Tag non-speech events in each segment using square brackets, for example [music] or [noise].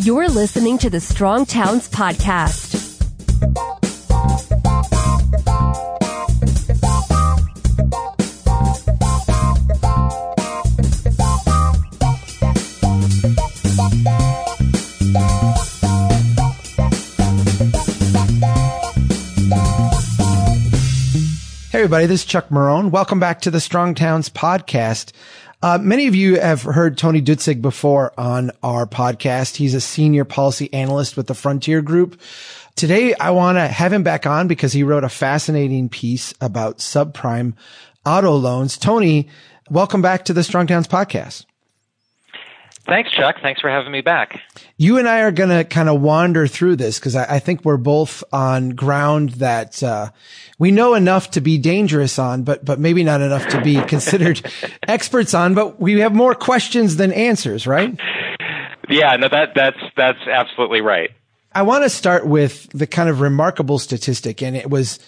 You're listening to the Strong Towns Podcast. Hey, everybody, this is Chuck Marohn. Welcome back to the Strong Towns podcast. Uh, many of you have heard Tony Dutzik before on our podcast. He's a senior policy analyst with the Frontier Group. Today, I want to have him back on because he wrote a fascinating piece about subprime auto loans. Tony, welcome back to the Strong Towns podcast. Thanks, Chuck. Thanks for having me back. You and I are going to kind of wander through this because I, I, think we're both on ground that uh, we know enough to be dangerous on, but but maybe not enough to be [laughs] considered experts on. But we have more questions than answers, right? Yeah, no, that that's that's absolutely right. I want to start with the kind of remarkable statistic, and it was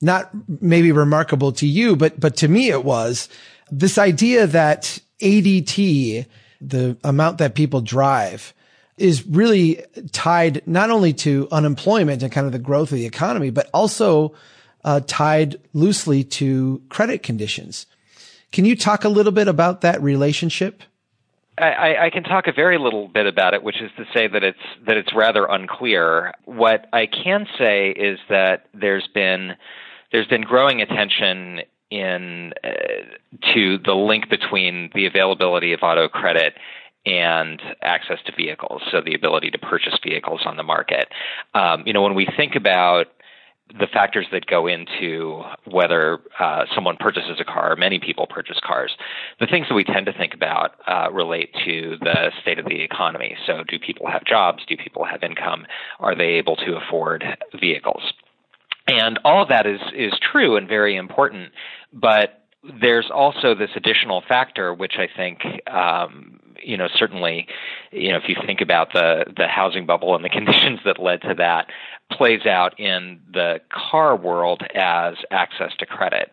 not maybe remarkable to you, but but to me it was this idea that ADT the amount that people drive is really tied not only to unemployment and kind of the growth of the economy, but also uh, tied loosely to credit conditions. Can you talk a little bit about that relationship? I, I, can talk a very little bit about it, which is to say that it's that it's rather unclear. What I can say is that there's been there's been growing attention in uh, to the link between the availability of auto credit and access to vehicles, so the ability to purchase vehicles on the market. Um, you know, when we think about the factors that go into whether uh, someone purchases a car, many people purchase cars. The things that we tend to think about uh, relate to the state of the economy. So, do people have jobs? Do people have income? Are they able to afford vehicles? And all of that is is true and very important, but there's also this additional factor, which I think, um, you know, certainly, you know, if you think about the the housing bubble and the [laughs] conditions that led to that, plays out in the car world as access to credit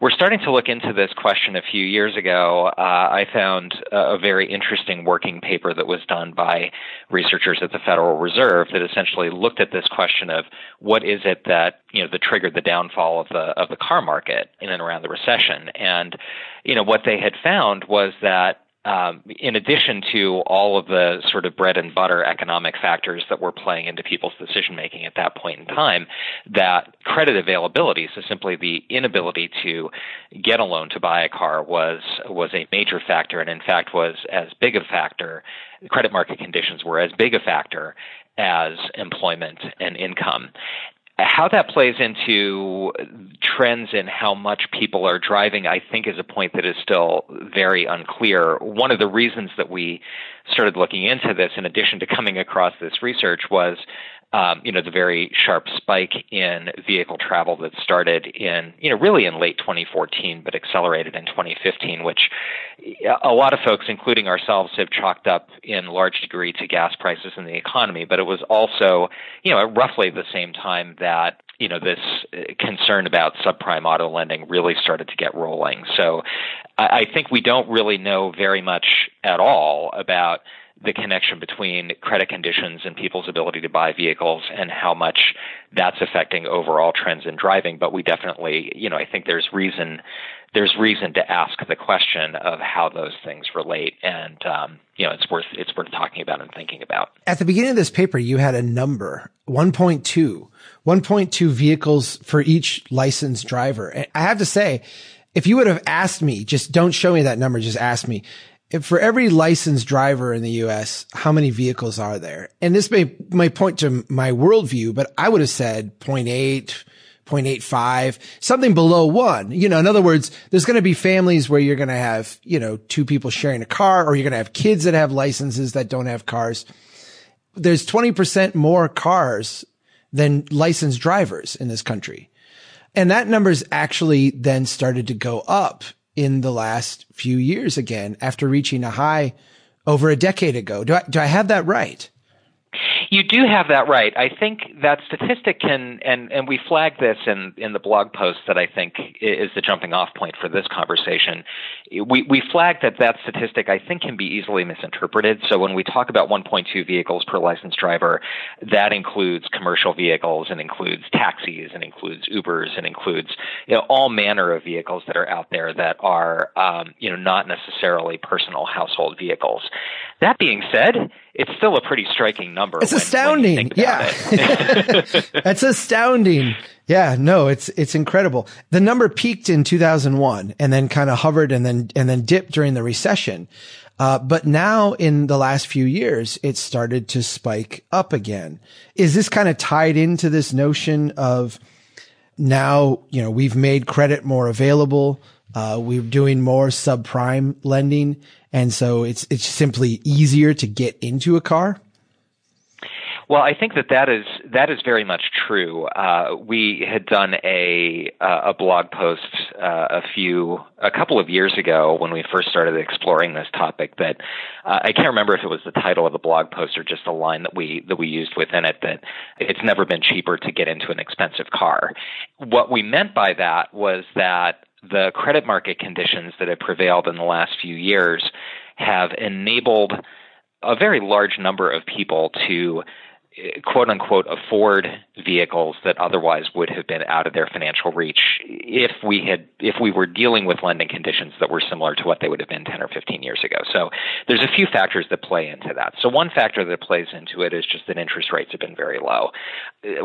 we're starting to look into this question a few years ago. Uh, I found a very interesting working paper that was done by researchers at the Federal Reserve that essentially looked at this question of what is it that you know that triggered the downfall of the of the car market in and around the recession. And you know what they had found was that um, in addition to all of the sort of bread and butter economic factors that were playing into people's decision making at that point in time, that credit availability, so simply the inability to get a loan to buy a car, was was a major factor, and in fact was as big a factor. Credit market conditions were as big a factor as employment and income how that plays into trends in how much people are driving, I think, is a point that is still very unclear. One of the reasons that we started looking into this, in addition to coming across this research, was um, you know, the very sharp spike in vehicle travel that started in, you know, really in late 2014, but accelerated in 2015, which a lot of folks, including ourselves, have chalked up in large degree to gas prices and the economy. But it was also, you know, at roughly the same time that you know this concern about subprime auto lending really started to get rolling. So I think we don't really know very much at all about the connection between credit conditions and people's ability to buy vehicles and how much that's affecting overall trends in driving. But we definitely, you know, I think there's reason there's reason to ask the question of how those things relate, and um, you know, it's worth it's worth talking about and thinking about. At the beginning of this paper, you had a number 1.2, 1.2 vehicles for each licensed driver. I have to say, if you would have asked me, just don't show me that number, just ask me, for every licensed driver in the U.S., how many vehicles are there? And this may, may point to my worldview, but I would have said 0.8, 0.85, something below one. You know, in other words, there's going to be families where you're going to have, you know, two people sharing a car or you're going to have kids that have licenses that don't have cars. There's 20% more cars than licensed drivers in this country. And that number's actually then started to go up in the last few years again after reaching a high over a decade ago. Do I, do I have that right? You do have that right. I think that statistic can, and, and we flagged this in, in the blog post that I think is the jumping off point for this conversation. We, we flagged that that statistic I think can be easily misinterpreted. So when we talk about 1.2 vehicles per licensed driver, that includes commercial vehicles and includes taxis and includes Ubers and includes you know, all manner of vehicles that are out there that are um, you know not necessarily personal household vehicles. That being said, it's still a pretty striking number. It's when, astounding. When yeah. It. [laughs] That's astounding. Yeah, no, it's it's incredible. The number peaked in 2001 and then kind of hovered and then and then dipped during the recession. Uh, but now in the last few years, it started to spike up again. Is this kind of tied into this notion of now, you know, we've made credit more available. Uh, we're doing more subprime lending. And so it's, it's simply easier to get into a car. Well, I think that that is that is very much true. Uh, we had done a uh, a blog post uh, a few a couple of years ago when we first started exploring this topic. That uh, I can't remember if it was the title of the blog post or just a line that we that we used within it. That it's never been cheaper to get into an expensive car. What we meant by that was that the credit market conditions that have prevailed in the last few years have enabled a very large number of people to quote unquote afford vehicles that otherwise would have been out of their financial reach if we had if we were dealing with lending conditions that were similar to what they would have been 10 or 15 years ago. So there's a few factors that play into that. So one factor that plays into it is just that interest rates have been very low,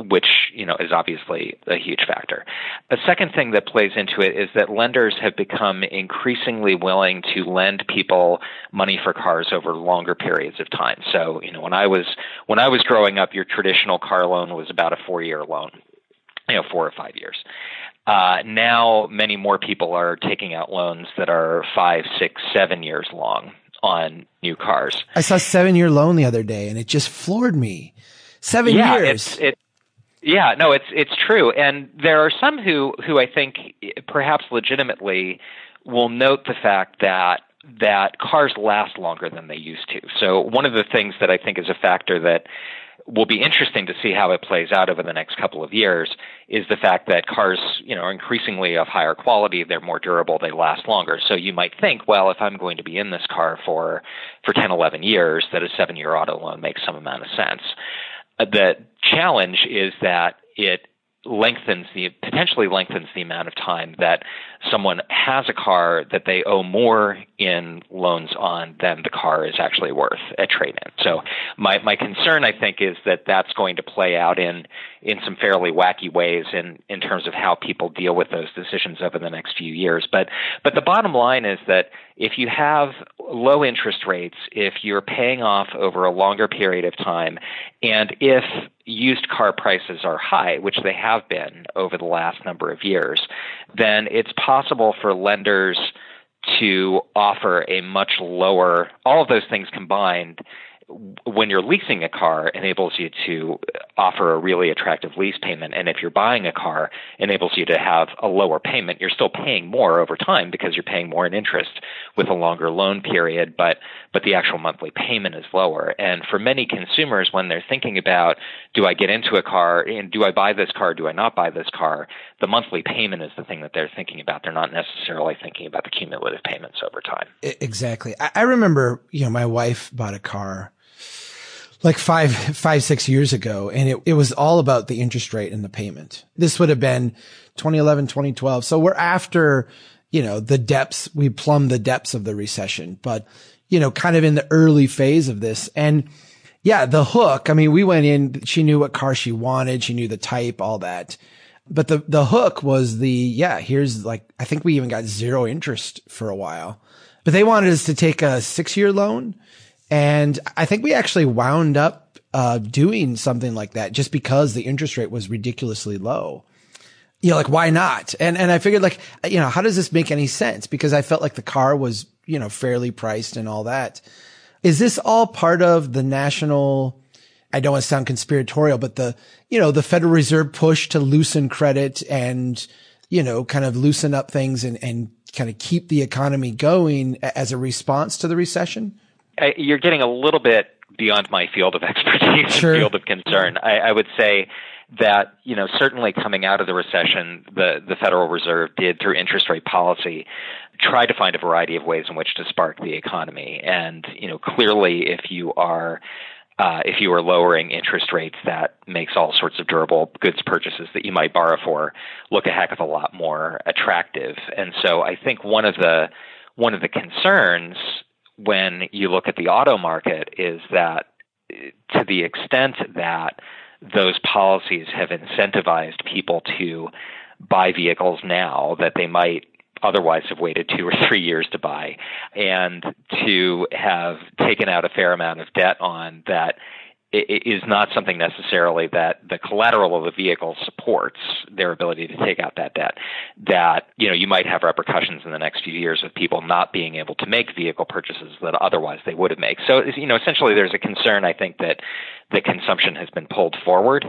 which, you know, is obviously a huge factor. A second thing that plays into it is that lenders have become increasingly willing to lend people money for cars over longer periods of time. So, you know, when I was when I was growing up, your traditional car loan was about a four year loan, you know, four or five years. Uh, now, many more people are taking out loans that are five, six, seven years long on new cars. I saw seven year loan the other day, and it just floored me. Seven yeah, years. It's, it, yeah, no, it's it's true, and there are some who who I think perhaps legitimately will note the fact that that cars last longer than they used to. So one of the things that I think is a factor that will be interesting to see how it plays out over the next couple of years is the fact that cars, you know, are increasingly of higher quality, they're more durable, they last longer. So you might think, well, if I'm going to be in this car for for 10, 11 years, that a 7-year auto loan makes some amount of sense. Uh, the challenge is that it lengthens the potentially lengthens the amount of time that someone has a car that they owe more in loans on than the car is actually worth at trade-in. So my my concern I think is that that's going to play out in in some fairly wacky ways in in terms of how people deal with those decisions over the next few years. But but the bottom line is that if you have low interest rates, if you're paying off over a longer period of time, and if used car prices are high, which they have been over the last number of years, then it's possible for lenders to offer a much lower, all of those things combined when you're leasing a car enables you to offer a really attractive lease payment. And if you're buying a car enables you to have a lower payment. You're still paying more over time because you're paying more in interest with a longer loan period but but the actual monthly payment is lower. And for many consumers when they're thinking about do I get into a car and do I buy this car do I not buy this car the monthly payment is the thing that they're thinking about. They're not necessarily thinking about the cumulative payments over time. Exactly. I remember you know my wife bought a car like five, five, six years ago. And it, it was all about the interest rate and the payment. This would have been 2011, 2012. So we're after, you know, the depths, we plumbed the depths of the recession, but, you know, kind of in the early phase of this. And yeah, the hook, I mean, we went in, she knew what car she wanted. She knew the type, all that. But the, the hook was the, yeah, here's like, I think we even got zero interest for a while, but they wanted us to take a six year loan and I think we actually wound up uh, doing something like that just because the interest rate was ridiculously low. You know, like why not? And and I figured like, you know, how does this make any sense? Because I felt like the car was, you know, fairly priced and all that. Is this all part of the national I don't want to sound conspiratorial, but the, you know, the Federal Reserve push to loosen credit and, you know, kind of loosen up things and, and kind of keep the economy going as a response to the recession? You're getting a little bit beyond my field of [laughs] expertise sure. field of concern. I, I would say that you know certainly coming out of the recession, the the Federal Reserve did through interest rate policy try to find a variety of ways in which to spark the economy. And you know clearly, if you are uh, if you are lowering interest rates, that makes all sorts of durable goods purchases that you might borrow for look a heck of a lot more attractive. And so I think one of the one of the concerns when you look at the auto market is that to the extent that those policies have incentivized people to buy vehicles now that they might otherwise have waited two or three years to buy and to have taken out a fair amount of debt on that is not something necessarily that the collateral of the vehicle supports their ability to take out that debt. That you know you might have repercussions in the next few years of people not being able to make vehicle purchases that otherwise they would have made. So you know essentially there's a concern I think that the consumption has been pulled forward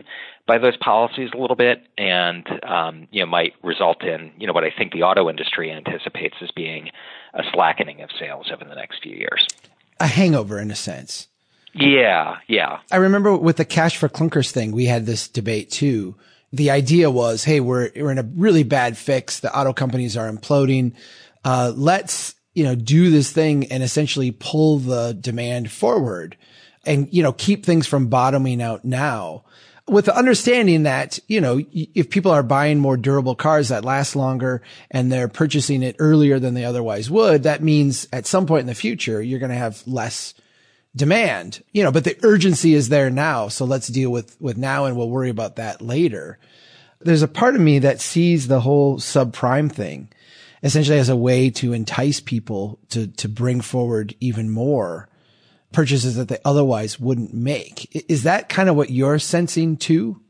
by those policies a little bit, and um, you know might result in you know what I think the auto industry anticipates as being a slackening of sales over the next few years. A hangover in a sense. Yeah, yeah. I remember with the cash for clunkers thing, we had this debate too. The idea was, hey, we're we're in a really bad fix. The auto companies are imploding. Uh, let's you know do this thing and essentially pull the demand forward, and you know keep things from bottoming out now. With the understanding that, you know, if people are buying more durable cars that last longer and they're purchasing it earlier than they otherwise would, that means at some point in the future, you're going to have less demand, you know, but the urgency is there now. So let's deal with, with now and we'll worry about that later. There's a part of me that sees the whole subprime thing essentially as a way to entice people to, to bring forward even more purchases that they otherwise wouldn't make. Is that kind of what you're sensing too?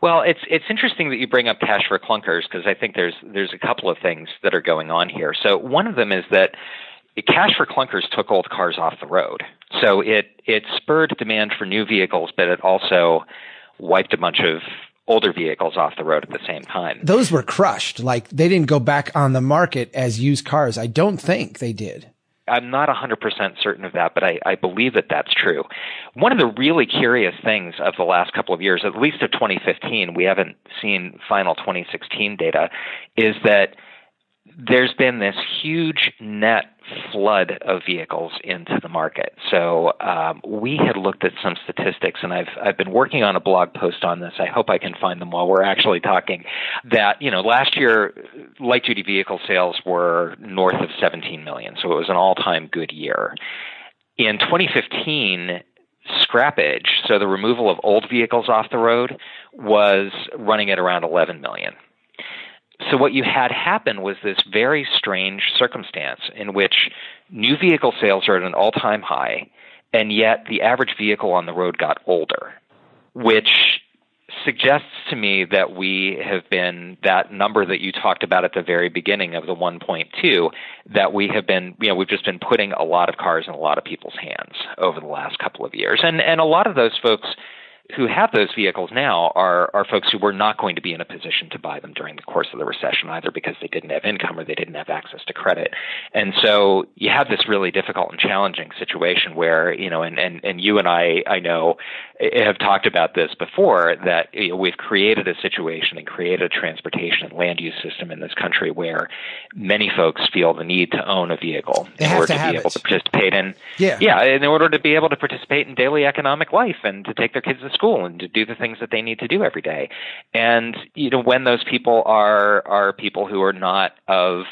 Well, it's it's interesting that you bring up cash for clunkers because I think there's there's a couple of things that are going on here. So one of them is that cash for clunkers took old cars off the road. So it it spurred demand for new vehicles, but it also wiped a bunch of older vehicles off the road at the same time. Those were crushed. Like they didn't go back on the market as used cars. I don't think they did. I'm not 100% certain of that, but I, I believe that that's true. One of the really curious things of the last couple of years, at least of 2015, we haven't seen final 2016 data, is that there's been this huge net flood of vehicles into the market. So um, we had looked at some statistics, and I've I've been working on a blog post on this. I hope I can find them while we're actually talking. That you know, last year light duty vehicle sales were north of 17 million, so it was an all time good year. In 2015, scrappage, so the removal of old vehicles off the road, was running at around 11 million so what you had happen was this very strange circumstance in which new vehicle sales are at an all-time high, and yet the average vehicle on the road got older, which suggests to me that we have been that number that you talked about at the very beginning of the 1.2 that we have been you know we've just been putting a lot of cars in a lot of people's hands over the last couple of years. And and a lot of those folks who have those vehicles now are are folks who were not going to be in a position to buy them during the course of the recession either because they didn't have income or they didn't have access to credit. And so you have this really difficult and challenging situation where, you know, and and, and you and I I know eh, have talked about this before that you know, we've created a situation and created a transportation and land use system in this country where many folks feel the need to own a vehicle they in order to, to be it. able to participate in yeah. yeah in order to be able to participate in daily economic life and to take their kids to school and to do the things that they need to do every day. And you know, when those people are are people who are not of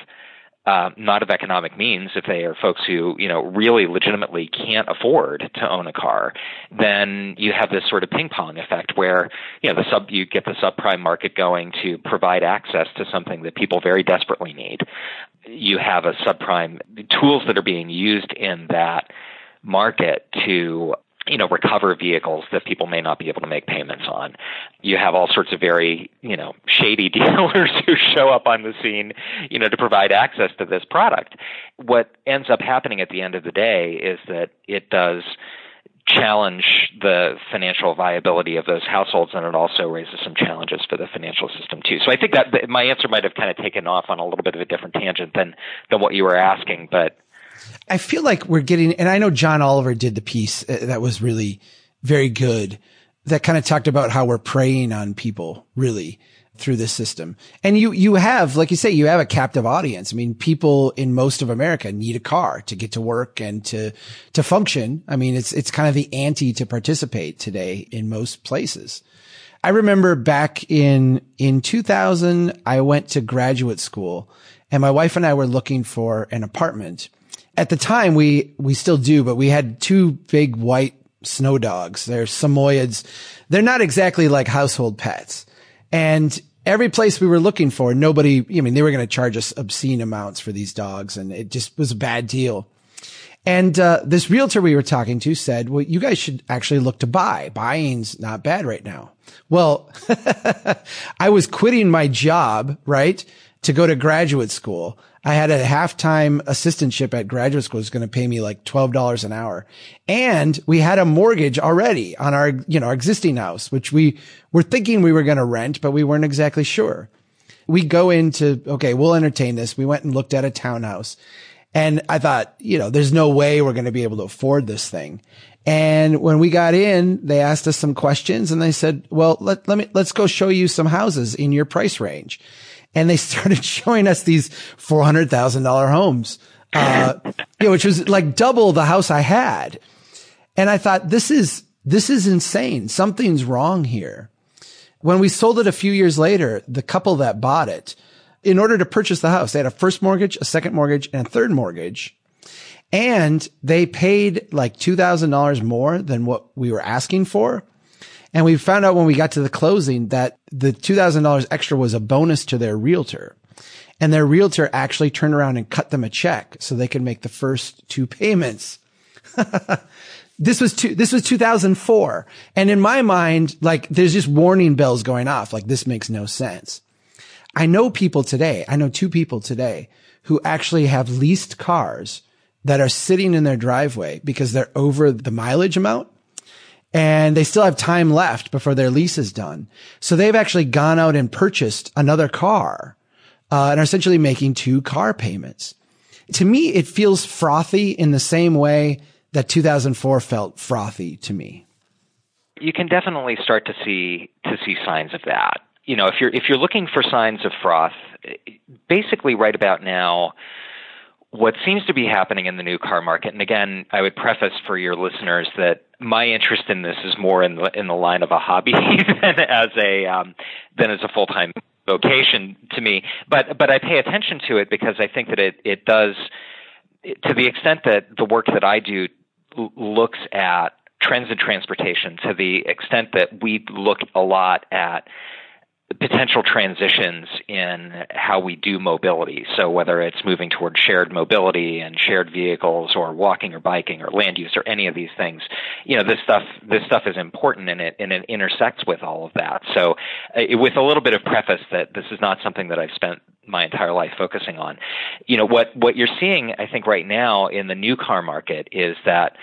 uh, not of economic means, if they are folks who you know really legitimately can't afford to own a car, then you have this sort of ping pong effect where you know the sub you get the subprime market going to provide access to something that people very desperately need. You have a subprime tools that are being used in that market to you know, recover vehicles that people may not be able to make payments on. You have all sorts of very, you know, shady [laughs] dealers who show up on the scene, you know, to provide access to this product. What ends up happening at the end of the day is that it does challenge the financial viability of those households and it also raises some challenges for the financial system too. So I think that my answer might have kind of taken off on a little bit of a different tangent than than what you were asking, but I feel like we're getting, and I know John Oliver did the piece uh, that was really very good that kind of talked about how we're preying on people really through this system. And you, you have, like you say, you have a captive audience. I mean, people in most of America need a car to get to work and to, to function. I mean, it's, it's kind of the anti to participate today in most places. I remember back in, in 2000, I went to graduate school and my wife and I were looking for an apartment. At the time, we, we still do, but we had two big white snow dogs. They're Samoyeds. They're not exactly like household pets. And every place we were looking for, nobody, I mean, they were going to charge us obscene amounts for these dogs and it just was a bad deal. And, uh, this realtor we were talking to said, well, you guys should actually look to buy. Buying's not bad right now. Well, [laughs] I was quitting my job, right? To go to graduate school. I had a half-time assistantship at graduate school was going to pay me like $12 an hour. And we had a mortgage already on our, you know, our existing house, which we were thinking we were going to rent, but we weren't exactly sure. We go into, okay, we'll entertain this. We went and looked at a townhouse and I thought, you know, there's no way we're going to be able to afford this thing. And when we got in, they asked us some questions and they said, well, let, let me, let's go show you some houses in your price range and they started [laughs] showing us these four hundred thousand dollar homes, uh, [laughs] you know, which was like double the house I had. And I thought, this is this is insane. Something's wrong here. When we sold it a few years later, the couple that bought it, in order to purchase the house, they had a first mortgage, a second mortgage, and a third mortgage. And they paid like $2,000 more than what we were asking for. And we found out when we got to the closing that the $2,000 extra was a bonus to their realtor. And their realtor actually turned around and cut them a check so they could make the first two payments. [laughs] this was two, this was 2004. And in my mind, like there's just warning bells going off. Like this makes no sense. I know people today. I know two people today who actually have leased cars that are sitting in their driveway because they're over the mileage amount and they still have time left before their lease is done. So they've actually gone out and purchased another car, uh, and are essentially making two car payments. To me, it feels frothy in the same way that 2004 felt frothy to me. You can definitely start to see to see signs of that. You know, if you're if you're looking for signs of froth, basically right about now, what seems to be happening in the new car market, and again, I would preface for your listeners that my interest in this is more in the in the line of a hobby [laughs] than as a um, than as a full time vocation to me. But but I pay attention to it because I think that it it does to the extent that the work that I do looks at trends in transportation to the extent that we look a lot at potential transitions in how we do mobility. So whether it's moving toward shared mobility and shared vehicles or walking or biking or land use or any of these things, you know, this stuff this stuff is important and it and it intersects with all of that. So uh, with a little bit of preface that this is not something that I've spent my entire life focusing on. You know, what what you're seeing I think right now in the new car market is that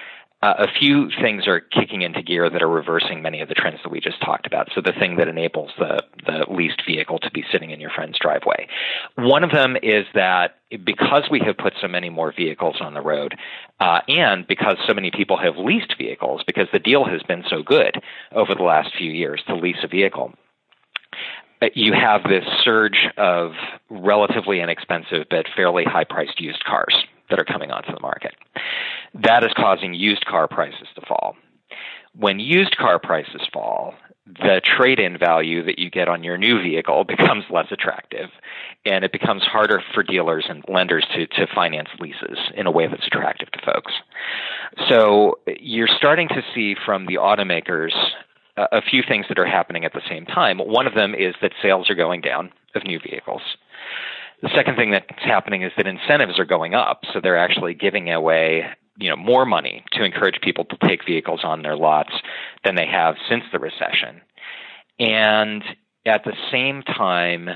uh, a few things are kicking into gear that are reversing many of the trends that we just talked about. So the thing that enables the, the leased vehicle to be sitting in your friend's driveway. One of them is that because we have put so many more vehicles on the road, uh, and because so many people have leased vehicles, because the deal has been so good over the last few years to lease a vehicle, uh, you have this surge of relatively inexpensive but fairly high priced used cars that are coming onto the market. That is causing used car prices to fall. When used car prices fall, the trade in value that you get on your new vehicle becomes less attractive and it becomes harder for dealers and lenders to, to finance leases in a way that's attractive to folks. So you're starting to see from the automakers a few things that are happening at the same time. One of them is that sales are going down of new vehicles. The second thing that's happening is that incentives are going up, so they're actually giving away you know more money to encourage people to take vehicles on their lots than they have since the recession. And at the same time,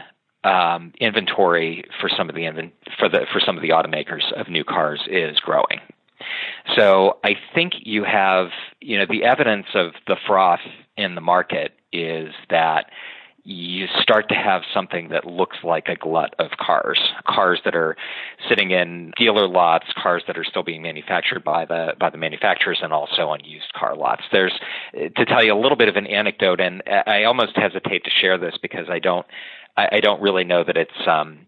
um, inventory for some of the for the for some of the automakers of new cars is growing. So I think you have you know the evidence of the froth in the market is that you start to have something that looks like a glut of cars, cars that are sitting in dealer lots, cars that are still being manufactured by the by the manufacturers, and also on used car lots. There's to tell you a little bit of an anecdote, and I almost hesitate to share this because I don't I, I don't really know that it's um,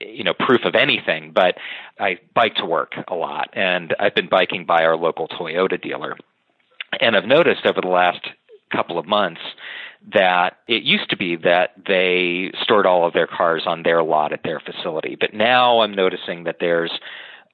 you know proof of anything, but I bike to work a lot, and I've been biking by our local Toyota dealer, and I've noticed over the last couple of months that it used to be that they stored all of their cars on their lot at their facility, but now I'm noticing that there's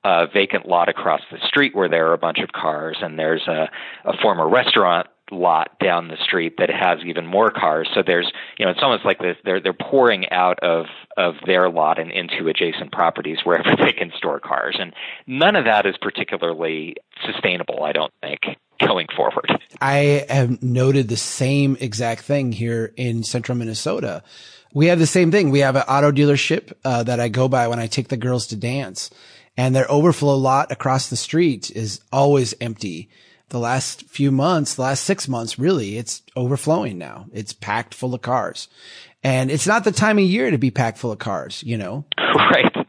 a vacant lot across the street where there are a bunch of cars, and there's a, a former restaurant lot down the street that has even more cars. So there's, you know, it's almost like they're they're pouring out of of their lot and into adjacent properties wherever [laughs] they can store cars, and none of that is particularly sustainable. I don't think going forward. I have noted the same exact thing here in central Minnesota. We have the same thing. We have an auto dealership uh, that I go by when I take the girls to dance, and their overflow lot across the street is always empty the last few months, the last six months, really, it's overflowing now. It's packed full of cars. And it's not the time of year to be packed full of cars, you know? [laughs] Right.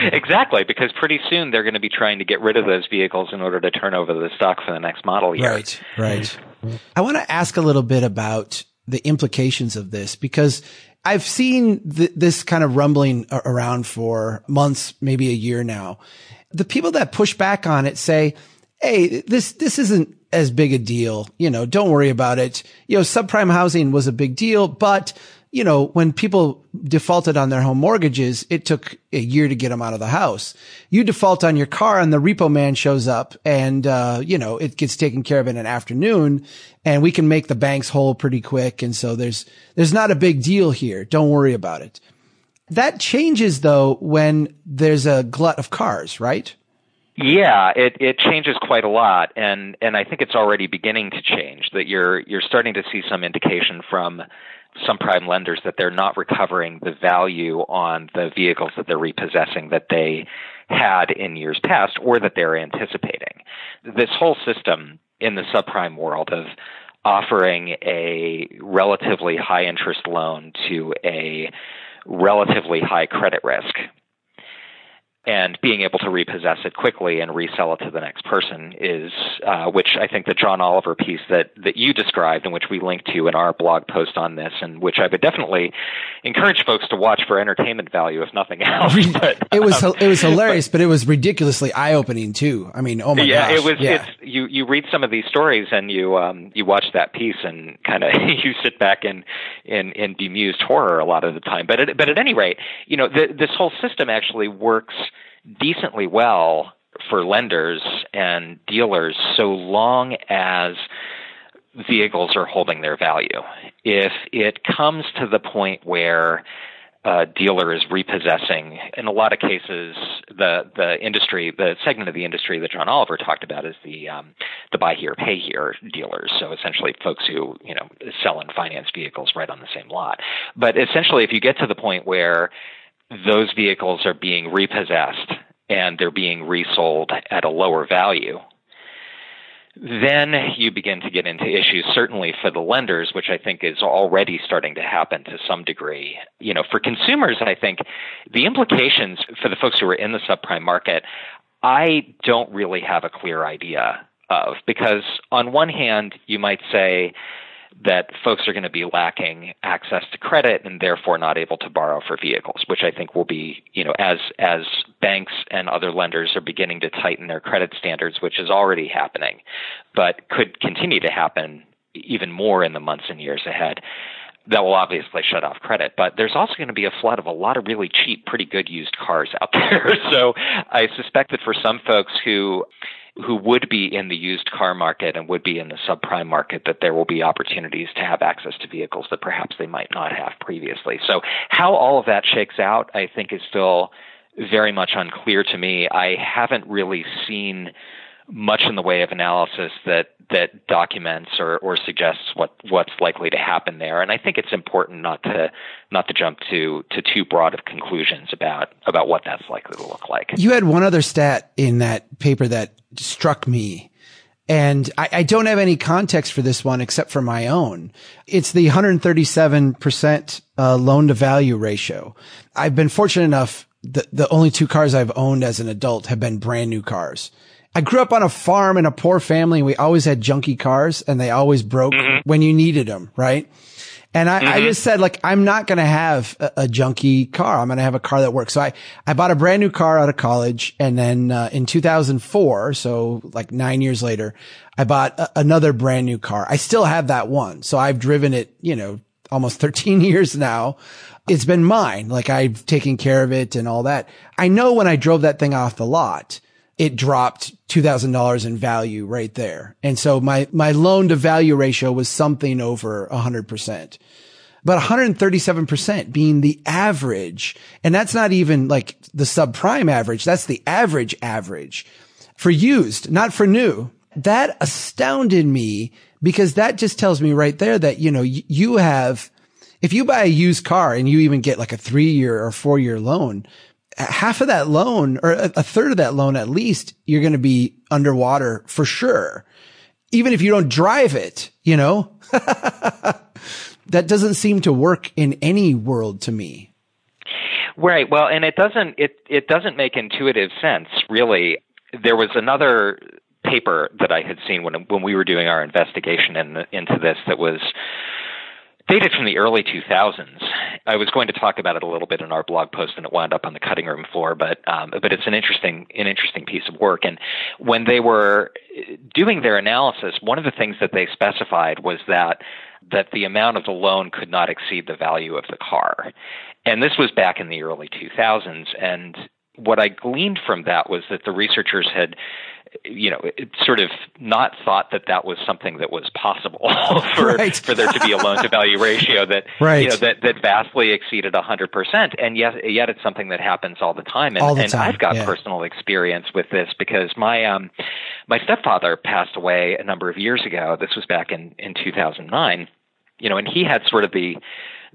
[laughs] exactly, because pretty soon they're going to be trying to get rid of those vehicles in order to turn over the stock for the next model year. Right, right. I want to ask a little bit about the implications of this because I've seen th- this kind of rumbling around for months, maybe a year now. The people that push back on it say, Hey, this, this isn't as big a deal. You know, don't worry about it. You know, subprime housing was a big deal, but you know, when people defaulted on their home mortgages, it took a year to get them out of the house. You default on your car and the repo man shows up and, uh, you know, it gets taken care of in an afternoon and we can make the banks whole pretty quick. And so there's, there's not a big deal here. Don't worry about it. That changes though when there's a glut of cars, right? Yeah, it, it changes quite a lot, and and I think it's already beginning to change. That you're you're starting to see some indication from some prime lenders that they're not recovering the value on the vehicles that they're repossessing that they had in years past or that they're anticipating. This whole system in the subprime world of offering a relatively high interest loan to a relatively high credit risk and being able to repossess it quickly and resell it to the next person is, uh, which I think the John Oliver piece that that you described and which we linked to in our blog post on this, and which I would definitely encourage folks to watch for entertainment value, if nothing else. But, it was um, it was hilarious, but, but, it was ridiculously eye opening too. I mean, oh my gosh. yeah, gosh. it was. Yeah. It's you you read some of these stories and you um you watch that piece and kind of [laughs] you sit back in in in bemused horror a lot of the time. But at, but at any rate, you know, the, this whole system actually works decently well for lenders and dealers so long as vehicles are holding their value. If it comes to the point where a dealer is repossessing, in a lot of cases, the the industry, the segment of the industry that John Oliver talked about is the um, the buy here, pay here dealers. So essentially, folks who you know sell and finance vehicles right on the same lot. But essentially, if you get to the point where those vehicles are being repossessed and they're being resold at a lower value, then you begin to get into issues, certainly for the lenders, which I think is already starting to happen to some degree. You know, for consumers, I think the implications for the folks who are in the subprime market, I don't really have a clear idea of because on one hand, you might say, that folks are going to be lacking access to credit and therefore not able to borrow for vehicles, which I think will be, you know, as as banks and other lenders are beginning to tighten their credit standards, which is already happening, but could continue to happen even more in the months and years ahead. That will obviously shut off credit, but there's also going to be a flood of a lot of really cheap, pretty good used cars out [laughs] there. so I suspect that for some folks who who would be in the used car market and would be in the subprime market that there will be opportunities to have access to vehicles that perhaps they might not have previously. So how all of that shakes out, I think is still very much unclear to me. I haven't really seen much in the way of analysis that that documents or, or suggests what, what's likely to happen there. And I think it's important not to not to jump to to too broad of conclusions about about what that's likely to look like. You had one other stat in that paper that struck me. And I, I, don't have any context for this one except for my own. It's the 137% uh, loan to value ratio. I've been fortunate enough the, the only two cars I've owned as an adult have been brand new cars. I grew up on a farm in a poor family and we always had junky cars and they always broke mm-hmm. when you needed them, right? And I, mm-hmm. I just said, like, I'm not going to have a, a, junky car. I'm going to have a car that works. So I, I bought a brand new car out of college. And then, uh, in 2004, so like nine years later, I bought a, another brand new car. I still have that one. So I've driven it, you know, almost [laughs] 13 years now. It's been mine. Like I've taken care of it and all that. I know when I drove that thing off the lot, it dropped $2,000 in value right there. And so my, my loan to value ratio was something over 100%. But 137% being the average. And that's not even like the subprime average. That's the average average for used, not for new. That astounded me because that just tells me right there that, you know, you have, if you buy a used car and you even get like a three year or four year loan, half of that loan or a third of that loan at least, you're going to be underwater for sure. Even if you don't drive it, you know, [laughs] that doesn't seem to work in any world to me. Right. Well, and it doesn't, it, it doesn't make intuitive sense, really. There was another paper that I had seen when, when we were doing our investigation in, into this that was dated from the early 2000s. I was going to talk about it a little bit in our blog post, and it wound up on the cutting room floor. But um, but it's an interesting an interesting piece of work. And when they were doing their analysis, one of the things that they specified was that that the amount of the loan could not exceed the value of the car. And this was back in the early 2000s. And what I gleaned from that was that the researchers had you know, it sort of not thought that that was something that was possible [laughs] for [laughs] right. for there to be a loan to value ratio that right. [laughs] you know that that vastly exceeded a hundred percent, and yet yet it's something that happens all the time. And, all the and time. I've got yeah. personal experience with this because my um my stepfather passed away a number of years ago. This was back in in two thousand nine. You know, and he had sort of the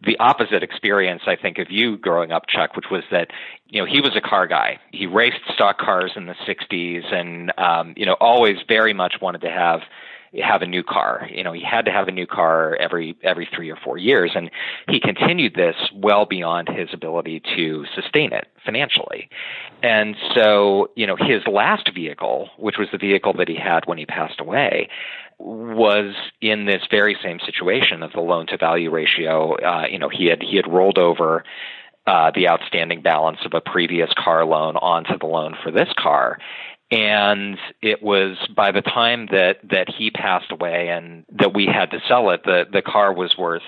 the opposite experience, I think, of you growing up, Chuck, which was that you know he was a car guy. He raced stock cars in the '60s, and um, you know always very much wanted to have have a new car. You know, he had to have a new car every every three or four years, and he continued this well beyond his ability to sustain it financially. And so, you know, his last vehicle, which was the vehicle that he had when he passed away, was in this very same situation of the loan to value ratio. Uh, you know, he had he had rolled over uh, the outstanding balance of a previous car loan onto the loan for this car. And it was by the time that, that he passed away and that we had to sell it, the, the car was worth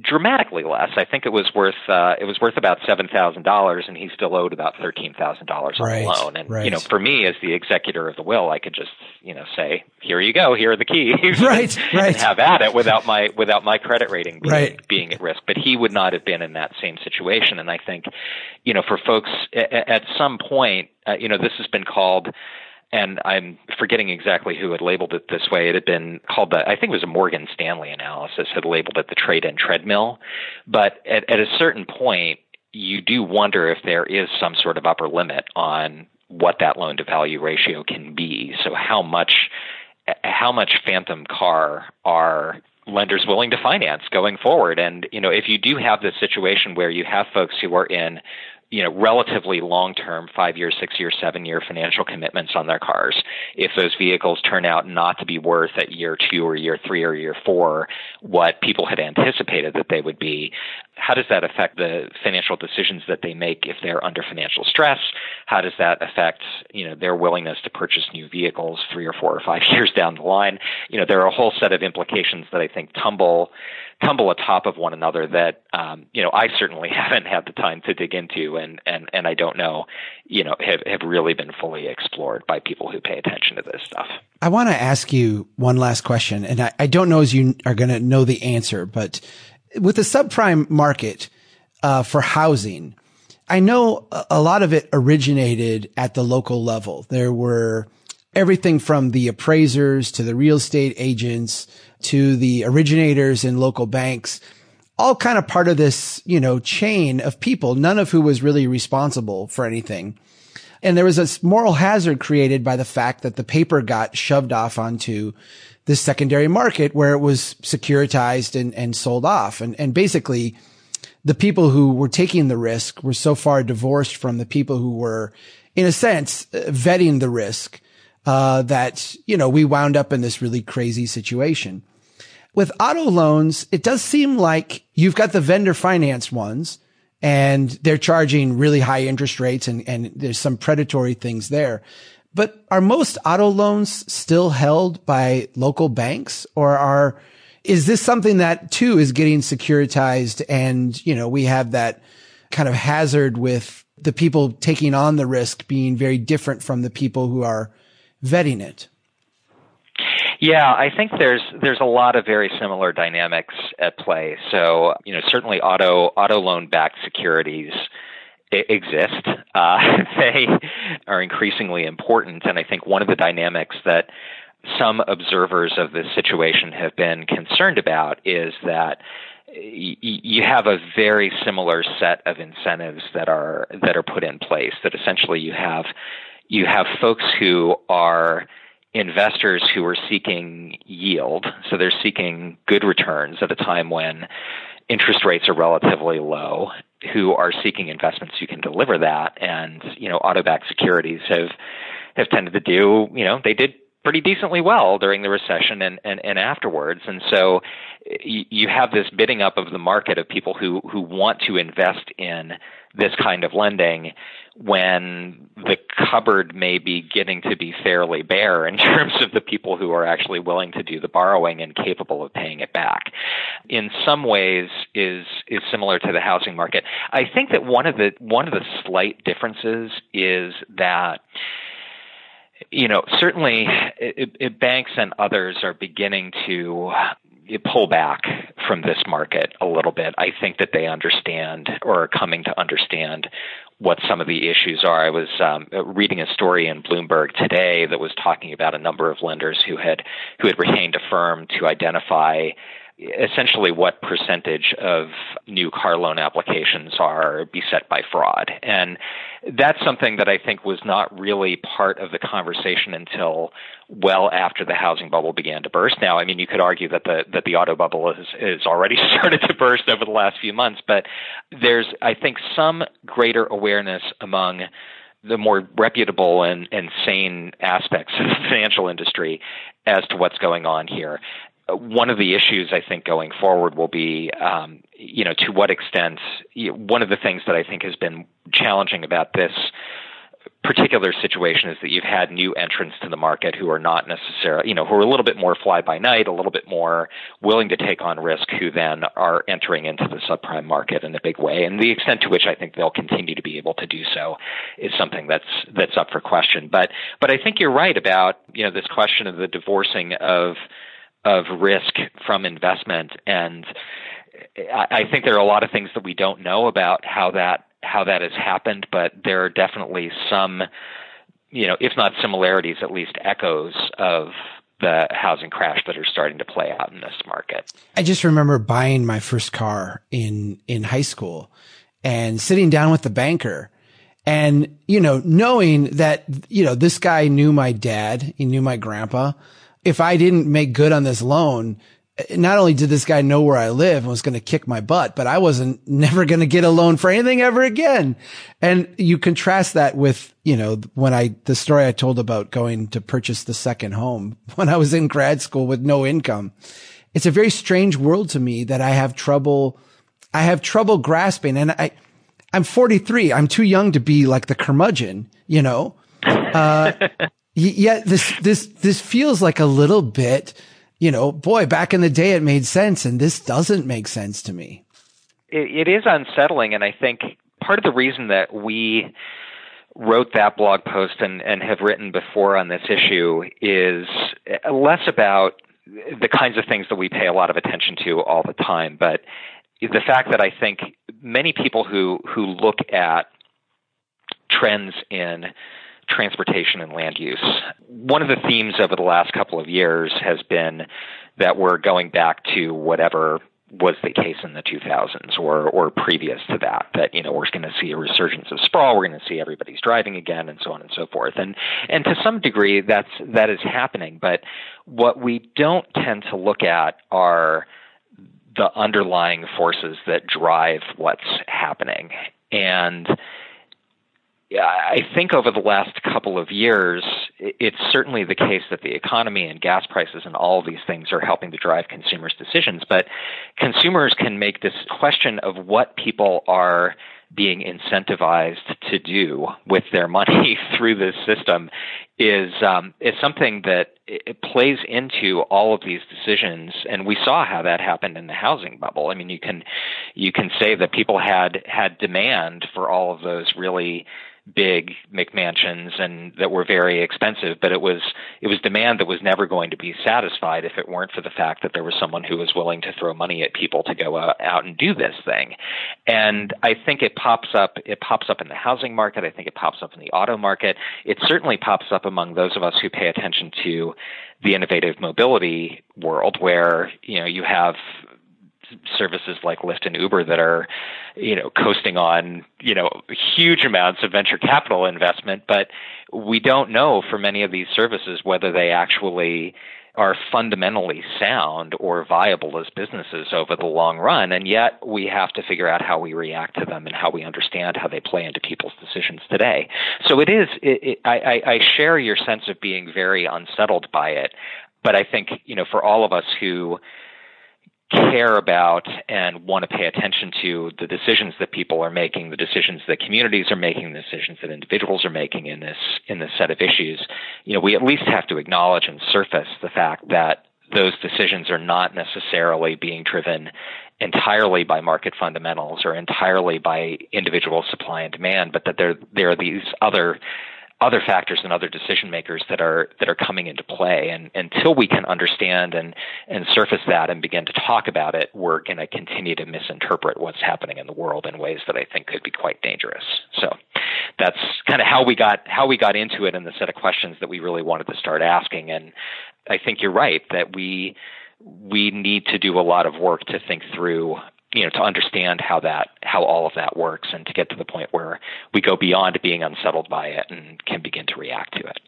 dramatically less. I think it was worth uh, it was worth about seven thousand dollars, and he still owed about thirteen thousand dollars on right, the loan. And right. you know, for me as the executor of the will, I could just you know say, "Here you go, here are the keys," [laughs] right, and, right, and have at it without my without my credit rating being, right. being at risk. But he would not have been in that same situation. And I think, you know, for folks at, at some point, uh, you know, this has been called and I'm forgetting exactly who had labeled it this way. It had been called the, I think it was a Morgan Stanley analysis, had labeled it the trade in treadmill. But at, at a certain point, you do wonder if there is some sort of upper limit on what that loan to value ratio can be. So how much, how much phantom car are lenders willing to finance going forward? And, you know, if you do have this situation where you have folks who are in you know, relatively long-term, five-year, six-year, seven-year financial commitments on their cars. If those vehicles turn out not to be worth at year two or year three or year four what people had anticipated that they would be, how does that affect the financial decisions that they make if they're under financial stress? How does that affect, you know, their willingness to purchase new vehicles three or four or five [laughs] years down the line? You know, there are a whole set of implications that I think tumble tumble atop of one another that um, you know I certainly [laughs] haven't had the time to dig into, and and and I don't know, you know, have have really been fully explored by people who pay attention to this stuff. I want to ask you one last question, and I, I don't know as you are going to know the answer, but with the subprime market uh, for housing, I know a lot of it originated at the local level. There were everything from the appraisers to the real estate agents to the originators and local banks, all kind of part of this, you know, chain of people, none of who was really responsible for anything. And there was a moral hazard created by the fact that the paper got shoved off onto this secondary market where it was securitized and, and sold off. And, and basically the people who were taking the risk were so far divorced from the people who were, in a sense, vetting the risk, uh, that, you know, we wound up in this really crazy situation. With auto loans, it does seem like you've got the vendor financed ones and they're charging really high interest rates and, and there's some predatory things there. But are most auto loans still held by local banks or are, is this something that too is getting securitized and, you know, we have that kind of hazard with the people taking on the risk being very different from the people who are vetting it? Yeah, I think there's there's a lot of very similar dynamics at play. So, you know, certainly auto auto loan backed securities exist. [laughs] Uh, they are increasingly important, and I think one of the dynamics that some observers of this situation have been concerned about is that you have a very similar set of incentives that are that are put in place that essentially you have you have folks who are investors who are seeking yield. So they're seeking good returns at a time when interest rates are relatively low, who are seeking investments who can deliver that. And, you know, auto-backed securities have, have tended to do, you know, they did pretty decently well during the recession and, and, and afterwards. And so you have this bidding up of the market of people who, who want to invest in this kind of lending when the cupboard may be getting to be fairly bare in [laughs] terms of the people who are actually willing to do the borrowing and capable of paying it back. In some ways is is similar to the housing market. I think that one of the one of the slight differences is that you know, certainly it, it, banks and others are beginning to pull back from this market a little bit. I think that they understand or are coming to understand what some of the issues are. I was um, reading a story in Bloomberg today that was talking about a number of lenders who had who had retained a firm to identify essentially what percentage of new car loan applications are beset by fraud. And that's something that I think was not really part of the conversation until well after the housing bubble began to burst. Now, I mean, you could argue that the that the auto bubble has, has already [laughs] started to burst over the last few months, but there's I think some greater awareness among the more reputable and, and sane aspects of the financial industry as to what's going on here one of the issues I think going forward will be, um, you know, to what extent. One of the things that I think has been challenging about this particular situation is that you've had new entrants to the market who are not necessarily, you know, who are a little bit more fly by night, a little bit more willing to take on risk, who then are entering into the subprime market in a big way. And the extent to which I think they'll continue to be able to do so is something that's that's up for question. But but I think you're right about you know this question of the divorcing of of risk from investment. And I think there are a lot of things that we don't know about how that how that has happened, but there are definitely some, you know, if not similarities, at least echoes of the housing crash that are starting to play out in this market. I just remember buying my first car in in high school and sitting down with the banker and you know knowing that you know this guy knew my dad, he knew my grandpa if I didn't make good on this loan, not only did this guy know where I live and was going to kick my butt, but I wasn't [laughs] never going to get a loan for anything ever again. And you contrast that with, you know, when I, the story I told about going to purchase the second home [laughs] when I was in grad school with no income. It's a very strange world to me that I have trouble, I have trouble grasping. And I, I'm 43. I'm too young to be like the curmudgeon, you know? Uh, [laughs] yeah, this, this, this feels like a little bit, you know, boy, back in the day it made sense and this doesn't make sense to me. it, it is unsettling. And I think part of the reason that we wrote that blog post and, and have written before on this issue is uh, less about the kinds of things that we pay a lot of attention to all the time, but the fact that I think many people who, who look at trends in transportation and land use. One of the themes over the last couple of years has been that we're going back to whatever was the case in the 2000s or or previous to that that you know we're going to see a resurgence of sprawl we're going to see everybody's driving again and so on and so forth. And and to some degree that's that is happening. But what we don't tend to look at are the underlying forces that drive what's happening. And I think over the last couple of years, it's certainly the case that the economy and gas prices and all these things are helping to drive consumers' decisions. But consumers can make this question of what people are being incentivized to do with their money [laughs] through this system is um, is something that it plays into all of these decisions, and we saw how that happened in the housing bubble. I mean, you can you can say that people had had demand for all of those really big McMansions and that were very expensive, but it was it was demand that was never going to be satisfied if it weren't for the fact that there was someone who was willing to throw money at people to go uh, out and do this thing. And I think it pops up it pops up in the housing market, I think it pops up in the auto market. It certainly pops up among those of us who pay attention to the innovative mobility world where, you know, you have services like Lyft and Uber that are, you know, coasting on, you know, huge amounts of venture capital investment, but we don't know for many of these services whether they actually are fundamentally sound or viable as businesses over the long run. And yet we have to figure out how we react to them and how we understand how they play into people's decisions today. So it is, it, it, I, I share your sense of being very unsettled by it. But I think, you know, for all of us who care about and want to pay attention to the decisions that people are making, the decisions that communities are making, the decisions that individuals are making in this in this set of issues, you know, we at least have to acknowledge and surface the fact that those decisions are not necessarily being driven entirely by market fundamentals or entirely by individual supply and demand, but that there there are these other other factors and other decision makers that are that are coming into play. And until we can understand and and surface that and begin to talk about it we're going to continue to misinterpret what's happening in the world in ways that I think could be quite dangerous. So that's kind of how we got how we got into it and the set of questions that we really wanted to start asking. And I think you're right that we we need to do a lot of work to think through you know to understand how that how all of that works and to get to the point where we go beyond being unsettled by it and can begin to react to it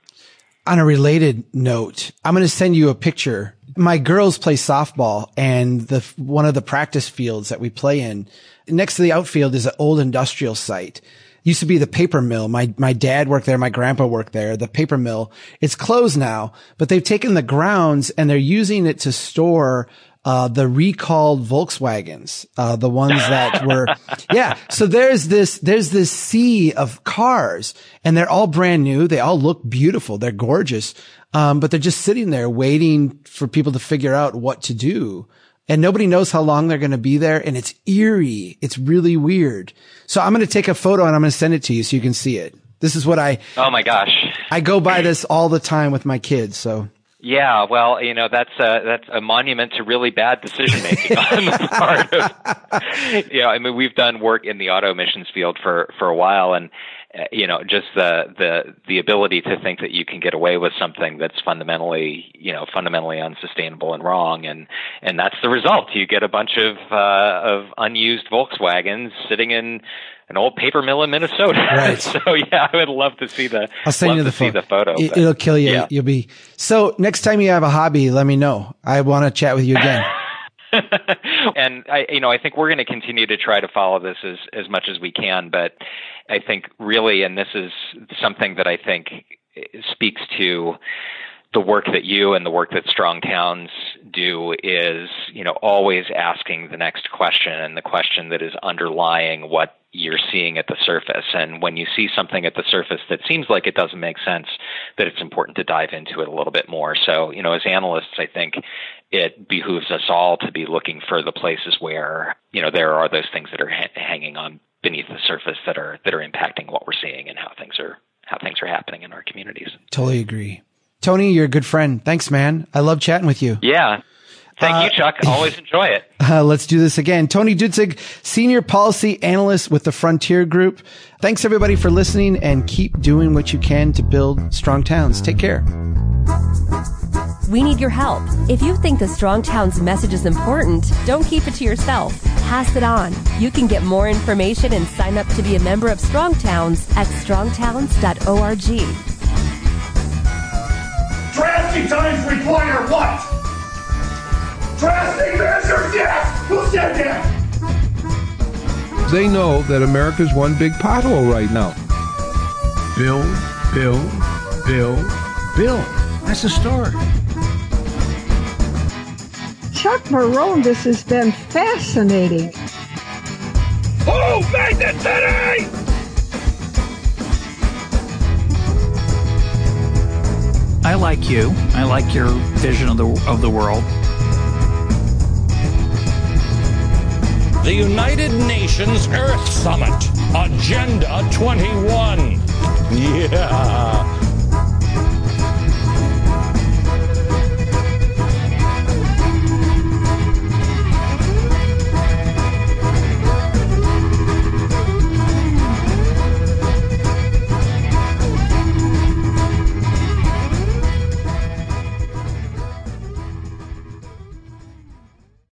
on a related note i'm going to send you a picture my girls play softball and the one of the practice fields that we play in next to the outfield is an old industrial site used to be the paper mill. My, my dad worked there. My grandpa worked there. The paper mill. It's closed now, but they've taken the grounds and they're using it to store uh, the recalled Volkswagens, uh, the ones that [laughs] were, yeah. So there's this, there's this sea of cars and they're all brand new. They all look beautiful. They're gorgeous. Um, but they're just sitting there waiting for people to figure out what to do. And nobody knows how long they're going to be there. And it's eerie. It's really weird. So I'm going to take a photo and I'm going to send it to you so you can see it. This is what I. Oh my gosh. I go by [clears throat] this all the time with my kids. So yeah, well, you know that's a, that's a monument to really bad decision making [laughs] on the part of. You know, I mean, we've done work in the auto emissions field for for a while, and uh, you know, just the the the ability to think that you can get away with something that's fundamentally, you know, fundamentally unsustainable and wrong, and and that's the result. You get a bunch of uh, of unused Volkswagens sitting in an old paper mill in Minnesota. [laughs] Right. so yeah, I would love to see the. I'll send you the, pho- the photo. It, will kill you. Yeah. You'll be so. Next time you have a hobby, let me know. I want to chat with you again. [laughs] [laughs] and I, you know, I think we're going to continue to try to follow this as as much as we can. But I think really, and this is something that I think speaks to the work that you and the work that strong towns do is you know always asking the next question and the question that is underlying what you're seeing at the surface. And when you see something at the surface that seems like it doesn't make sense that it's important to dive into it a little bit more. So you know as analysts i think it behooves us all to be looking for the places where you know there are those things that are ha- hanging on beneath the surface that are that are impacting what we're seeing and how things are how things are happening in our communities. Totally agree Tony, you're a good friend. Thanks, man. I love chatting with you. Yeah. Thank uh, you, Chuck. [laughs] Always enjoy it. Uh, let's do this again. Tony Dutzik, Senior Policy Analyst with the Frontier Group. Thanks, everybody, for listening and keep doing what you can to build strong towns. Take care. We need your help. If you think the Strong Towns message is important, don't keep it to yourself. Pass it on. You can get more information and sign up to be a member of Strong Towns at strongtowns.org. Drastic times require what? Drastic measures, yes! Who said that? They know that America's one big pothole right now. Bill, Bill, Bill, Bill. That's the story. Chuck Marohn, this has been fascinating. Who made the city? I like you. I like your vision of the of the world. The United Nations Earth Summit, Agenda 21. Yeah.